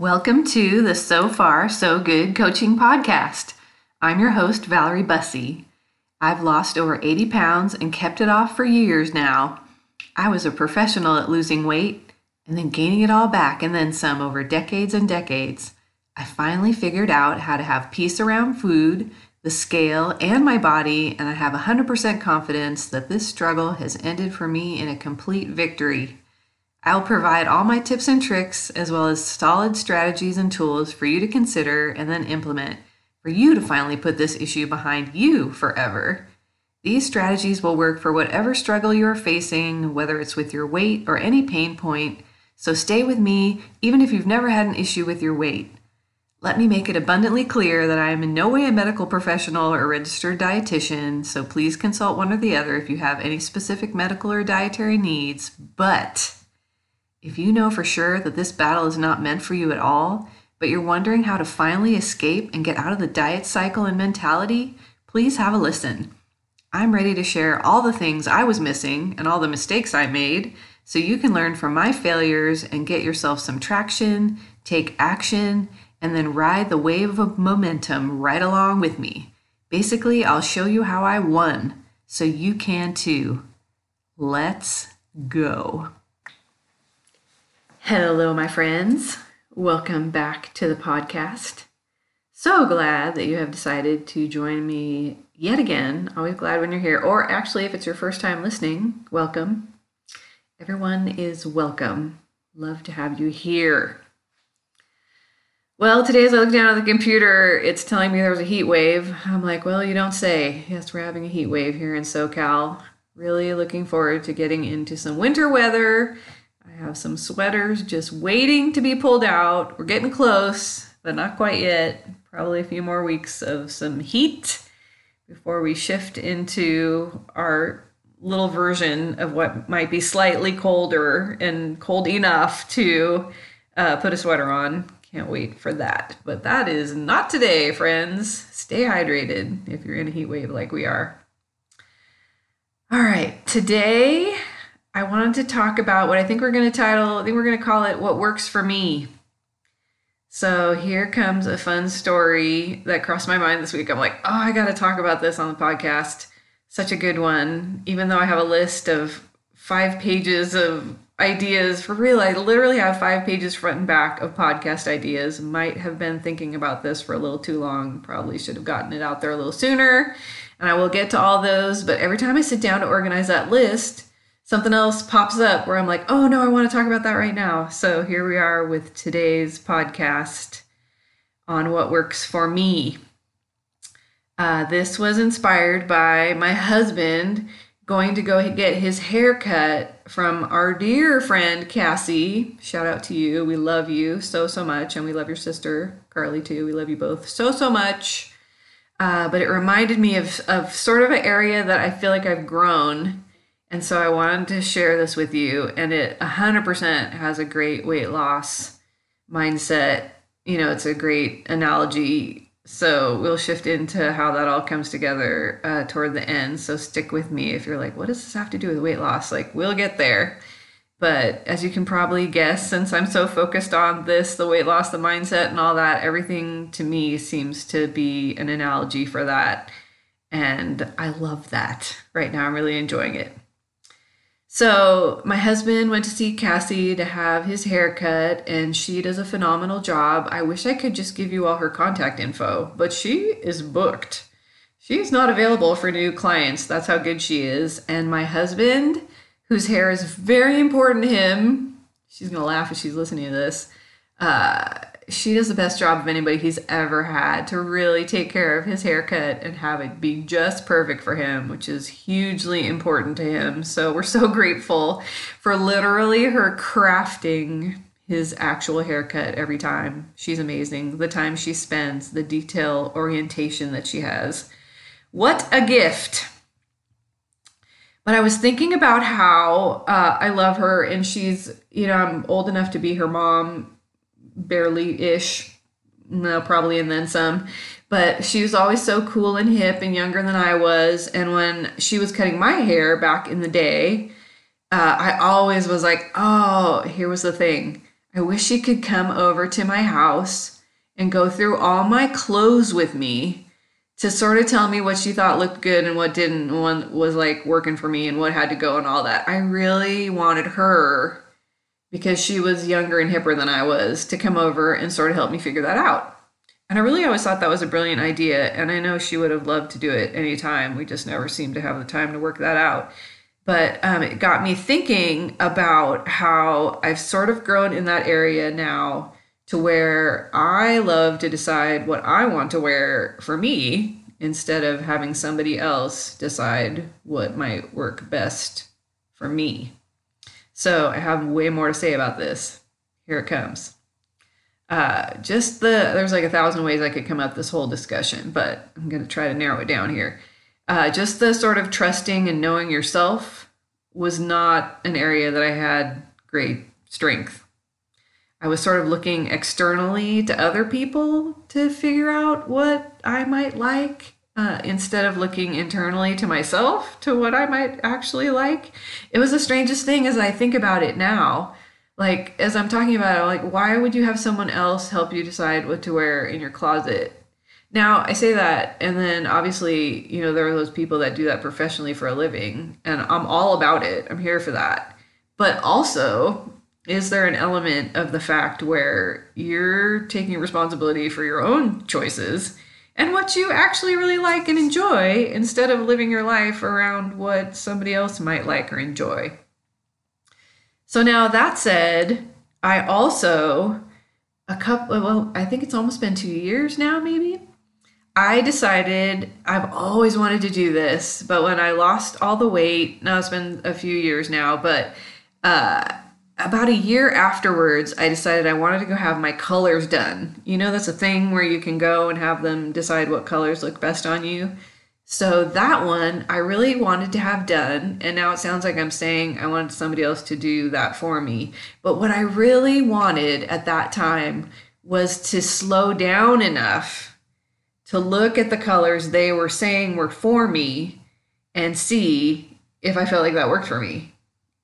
Welcome to the So Far So Good Coaching Podcast. I'm your host, Valerie Bussey. I've lost over 80 pounds and kept it off for years now. I was a professional at losing weight and then gaining it all back and then some over decades and decades. I finally figured out how to have peace around food, the scale, and my body, and I have 100% confidence that this struggle has ended for me in a complete victory. I'll provide all my tips and tricks, as well as solid strategies and tools for you to consider and then implement for you to finally put this issue behind you forever. These strategies will work for whatever struggle you are facing, whether it's with your weight or any pain point. So stay with me, even if you've never had an issue with your weight. Let me make it abundantly clear that I am in no way a medical professional or registered dietitian, so please consult one or the other if you have any specific medical or dietary needs. But if you know for sure that this battle is not meant for you at all, but you're wondering how to finally escape and get out of the diet cycle and mentality, please have a listen. I'm ready to share all the things I was missing and all the mistakes I made so you can learn from my failures and get yourself some traction, take action, and then ride the wave of momentum right along with me. Basically, I'll show you how I won so you can too. Let's go. Hello, my friends. Welcome back to the podcast. So glad that you have decided to join me yet again. Always glad when you're here. Or actually, if it's your first time listening, welcome. Everyone is welcome. Love to have you here. Well, today as I look down at the computer, it's telling me there was a heat wave. I'm like, well, you don't say. Yes, we're having a heat wave here in SoCal. Really looking forward to getting into some winter weather I have some sweaters just waiting to be pulled out. We're getting close, but not quite yet. Probably a few more weeks of some heat before we shift into our little version of what might be slightly colder and cold enough to uh, put a sweater on. Can't wait for that. But that is not today, friends. Stay hydrated if you're in a heat wave like we are. All right, today I wanted to talk about what I think we're going to title, I think we're going to call it What Works for Me. So here comes a fun story that crossed my mind this week. I'm like, oh, I got to talk about this on the podcast. Such a good one. Even though I have a list of five pages of ideas for real, I literally have five pages front and back of podcast ideas. Might have been thinking about this for a little too long. Probably should have gotten it out there a little sooner. And I will get to all those. But every time I sit down to organize that list, something else pops up where I'm like, oh no, I want to talk about that right now. So here we are with today's podcast on what works for me. Uh, this was inspired by my husband going to go get his hair cut from our dear friend Cassie. Shout out to you. We love you so, so much. And we love your sister, Carly, too. We love you both so, so much. Uh, but it reminded me of, of sort of an area that I feel like I've grown and so I wanted to share this with you. And it 100% has a great weight loss mindset. You know, it's a great analogy. So we'll shift into how that all comes together uh, toward the end. So stick with me if you're like, what does this have to do with weight loss? Like, we'll get there. But as you can probably guess, since I'm so focused on this, the weight loss, the mindset, and all that, everything to me seems to be an analogy for that. And I love that right now. I'm really enjoying it. So my husband went to see Cassie to have his hair cut, and she does a phenomenal job. I wish I could just give you all her contact info, but she is booked. She's not available for new clients. That's how good she is. And my husband, whose hair is very important to him, she's gonna laugh if she's listening to this. Uh, she does the best job of anybody he's ever had to really take care of his haircut and have it be just perfect for him, which is hugely important to him. So we're so grateful for literally her crafting his actual haircut every time. She's amazing. The time she spends, the detail orientation that she has. What a gift! But I was thinking about how uh, I love her, and she's, you know, I'm old enough to be her mom barely ish, no, probably and then some. But she was always so cool and hip and younger than I was. And when she was cutting my hair back in the day, uh, I always was like, oh, here was the thing. I wish she could come over to my house and go through all my clothes with me to sort of tell me what she thought looked good and what didn't, and what was like working for me and what had to go and all that. I really wanted her because she was younger and hipper than I was to come over and sort of help me figure that out. And I really always thought that was a brilliant idea. And I know she would have loved to do it anytime. We just never seemed to have the time to work that out. But um, it got me thinking about how I've sort of grown in that area now to where I love to decide what I want to wear for me instead of having somebody else decide what might work best for me. So I have way more to say about this. Here it comes. Uh, just the there's like a thousand ways I could come up this whole discussion, but I'm going to try to narrow it down here. Uh, just the sort of trusting and knowing yourself was not an area that I had great strength I was sort of looking externally to other people to figure out what I might like uh, instead of looking internally to myself to what I might actually like. It was the strangest thing as I think about it now. Like, as I'm talking about it, like, why would you have someone else help you decide what to wear in your closet? Now, I say that, and then obviously, you know, there are those people that do that professionally for a living, and I'm all about it. I'm here for that. But also, is there an element of the fact where you're taking responsibility for your own choices and what you actually really like and enjoy instead of living your life around what somebody else might like or enjoy? So, now that said, I also, a couple, well, I think it's almost been two years now, maybe. I decided I've always wanted to do this, but when I lost all the weight, now it's been a few years now, but uh, about a year afterwards, I decided I wanted to go have my colors done. You know, that's a thing where you can go and have them decide what colors look best on you. So that one I really wanted to have done. And now it sounds like I'm saying I wanted somebody else to do that for me. But what I really wanted at that time was to slow down enough to look at the colors they were saying were for me and see if I felt like that worked for me.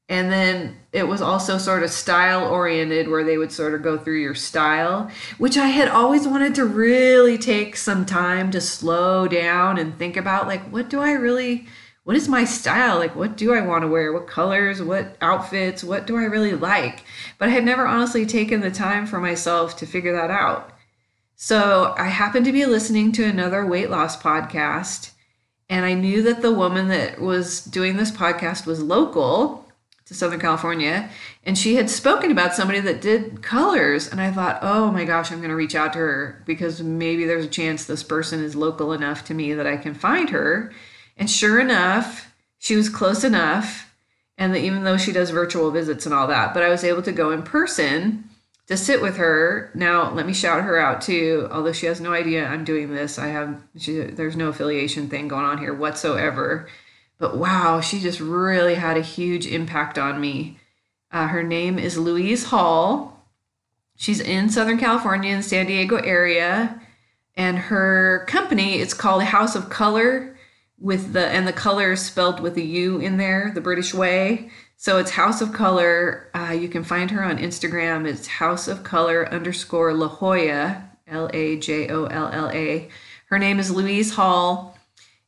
And then it was also sort of style oriented, where they would sort of go through your style, which I had always wanted to really take some time to slow down and think about like, what do I really, what is my style? Like, what do I want to wear? What colors? What outfits? What do I really like? But I had never honestly taken the time for myself to figure that out. So I happened to be listening to another weight loss podcast, and I knew that the woman that was doing this podcast was local to Southern California, and she had spoken about somebody that did colors. And I thought, oh my gosh, I'm going to reach out to her because maybe there's a chance this person is local enough to me that I can find her. And sure enough, she was close enough. And that even though she does virtual visits and all that, but I was able to go in person to sit with her. Now, let me shout her out too. Although she has no idea I'm doing this, I have she, there's no affiliation thing going on here whatsoever but wow, she just really had a huge impact on me. Uh, her name is Louise Hall. She's in Southern California in San Diego area, and her company is called House of Colour, with the and the color is spelled with a U in there, the British way. So it's House of Colour. Uh, you can find her on Instagram. It's House of Colour underscore La Jolla, L A J O L L A. Her name is Louise Hall.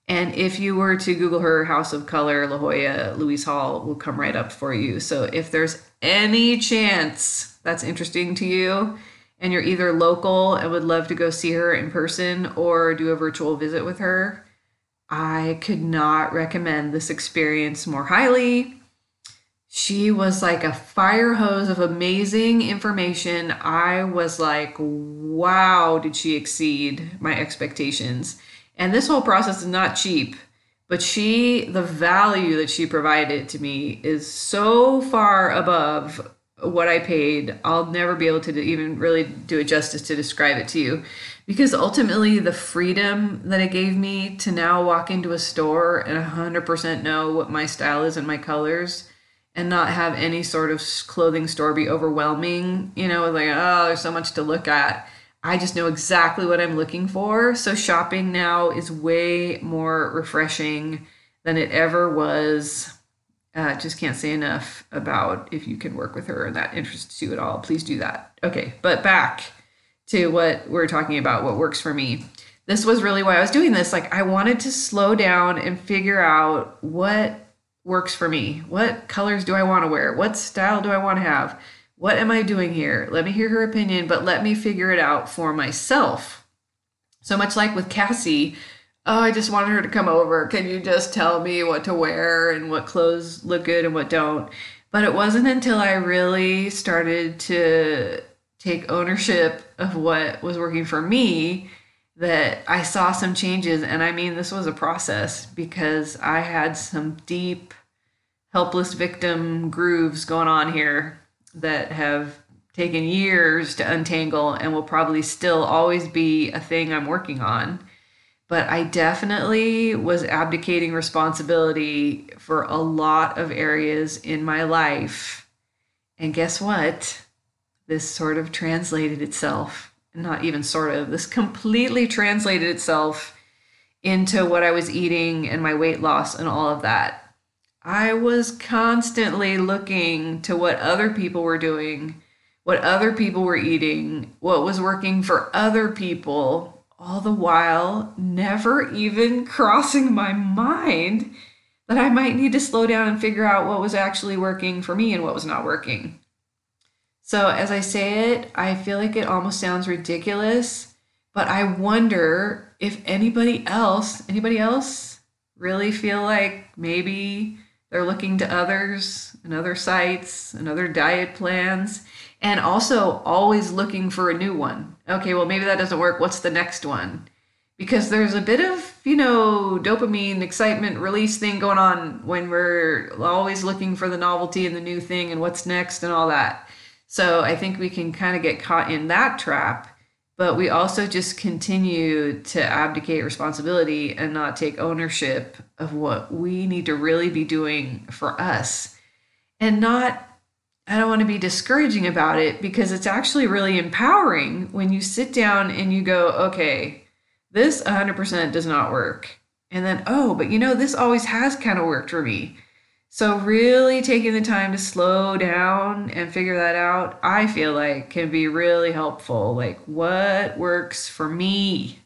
And if you were to Google her House of Colour, La Jolla, Louise Hall will come right up for you. So if there's any chance that's interesting to you, and you're either local and would love to go see her in person or do a virtual visit with her, I could not recommend this experience more highly. She was like a fire hose of amazing information. I was like, wow, did she exceed my expectations? And this whole process is not cheap, but she, the value that she provided to me is so far above what I paid. I'll never be able to even really do it justice to describe it to you because ultimately the freedom that it gave me to now walk into a store and 100% know what my style is and my colors and not have any sort of clothing store be overwhelming, you know, like, oh, there's so much to look at I just know exactly what I'm looking for. So shopping now is way more refreshing than it ever was Uh, just can't say enough about if you can work with her and that interests you at all. Please do that. Okay, but back to what we're talking about, what works for me. This was really why I was doing this. Like, I wanted to slow down and figure out what works for me. What colors do I want to wear? What style do I want to have? What am I doing here? Let me hear her opinion, but let me figure it out for myself. So much like with Cassie, oh, I just wanted her to come over. Can you just tell me what to wear and what clothes look good and what don't? But it wasn't until I really started to take ownership of what was working for me that I saw some changes. And I mean, this was a process because I had some deep, helpless victim grooves going on here that have taken years to untangle and will probably still always be a thing I'm working on. But I definitely was abdicating responsibility for a lot of areas in my life. And guess what? This sort of translated itself, not even sort of, this completely translated itself into what I was eating and my weight loss and all of that. I was constantly looking to what other people were doing, what other people were eating, what was working for other people, all the while never even crossing my mind that I might need to slow down and figure out what was actually working for me and what was not working. So, as I say it, I feel like it almost sounds ridiculous, but I wonder if anybody else, anybody else really feel like maybe they're looking to others and other sites and other diet plans and also always looking for a new one. Okay, well, maybe that doesn't work. What's the next one? Because there's a bit of, you know, dopamine excitement release thing going on when we're always looking for the novelty and the new thing and what's next and all that. So I think we can kind of get caught in that trap but we also just continue to abdicate responsibility and not take ownership of what we need to really be doing for us and not I don't want to be discouraging about it because it's actually really empowering when you sit down and you go, okay, this 100% does not work. And then, oh, but you know, this always has kind of worked for me. So, really taking the time to slow down and figure that out, I feel like can be really helpful. Like, what works for me?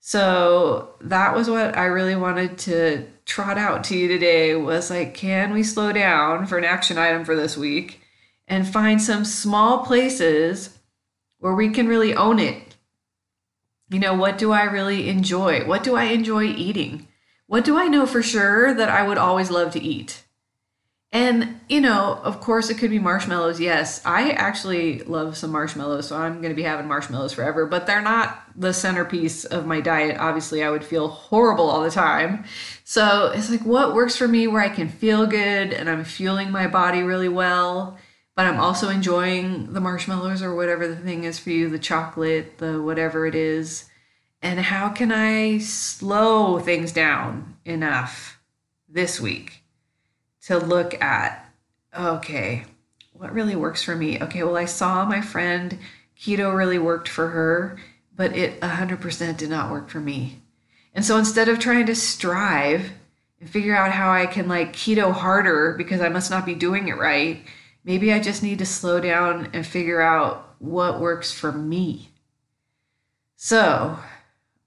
So, that was what I really wanted to trot out to you today was like, can we slow down for an action item for this week and find some small places where we can really own it? You know, what do I really enjoy? What do I enjoy eating? What do I know for sure that I would always love to eat? And, you know, of course, it could be marshmallows. Yes, I actually love some marshmallows, so I'm going to be having marshmallows forever, but they're not the centerpiece of my diet. Obviously, I would feel horrible all the time. So it's like, what works for me where I can feel good and I'm fueling my body really well, but I'm also enjoying the marshmallows or whatever the thing is for you, the chocolate, the whatever it is and how can I slow things down enough this week to look at, okay, what really works for me? Okay, well, I saw my friend, keto really worked for her, but it 100% did not work for me. And so instead of trying to strive and figure out how I can like keto harder because I must not be doing it right, maybe I just need to slow down and figure out what works for me. So,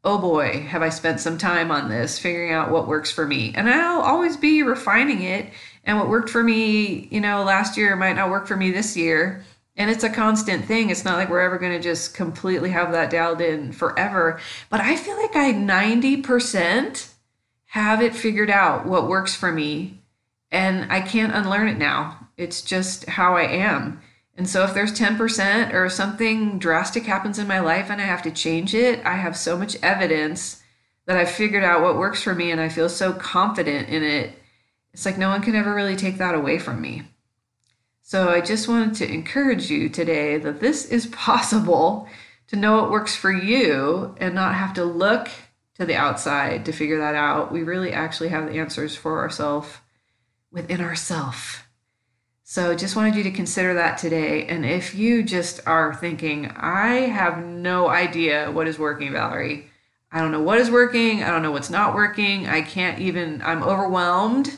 oh boy, have I spent some time on this, figuring out what works for me. And I'll always be refining it. And what worked for me, you know, last year might not work for me this year. And it's a constant thing. It's not like we're ever going to just completely have that dialed in forever. But I feel like I 90% have it figured out what works for me. And I can't unlearn it now. It's just how I am. And so if there's 10% or something drastic happens in my life and I have to change it, I have so much evidence that I've figured out what works for me and I feel so confident in it. It's like no one can ever really take that away from me. So I just wanted to encourage you today that this is possible to know what works for you and not have to look to the outside to figure that out. We really actually have the answers for ourselves within ourselves. So just wanted you to consider that today. And if you just are thinking, I have no idea what is working, Valerie, I don't know what is working, I don't know what's not working, I can't even, I'm overwhelmed,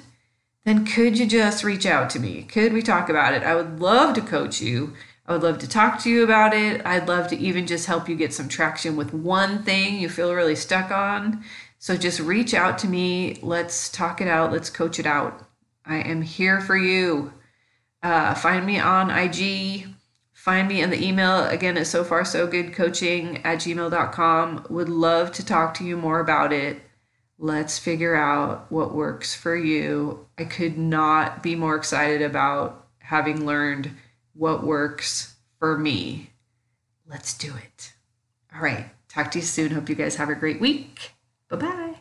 then could you just reach out to me? Could we talk about it? I would love to coach you. I would love to talk to you about it. I'd love to even just help you get some traction with one thing you feel really stuck on. So just reach out to me. Let's talk it out. Let's coach it out. I am here for you. Uh, find me on IG. Find me in the email again at so far so good coaching at gmail.com. Would love to talk to you more about it. Let's figure out what works for you. I could not be more excited about having learned what works for me. Let's do it. All right. Talk to you soon. Hope you guys have a great week. Bye bye.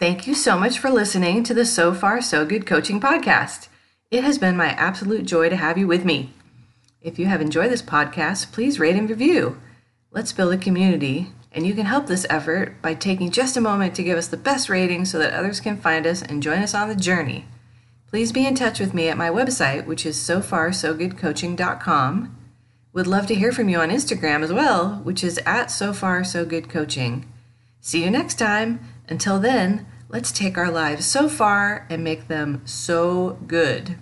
Thank you so much for listening to the So Far So Good Coaching Podcast. It has been my absolute joy to have you with me. If you have enjoyed this podcast, please rate and review. Let's build a community, and you can help this effort by taking just a moment to give us the best rating so that others can find us and join us on the journey. Please be in touch with me at my website, which is sofarsogoodcoaching.com. Would love to hear from you on Instagram as well, which is at sofarsogoodcoaching. See you next time. Until then, let's take our lives so far and make them so good.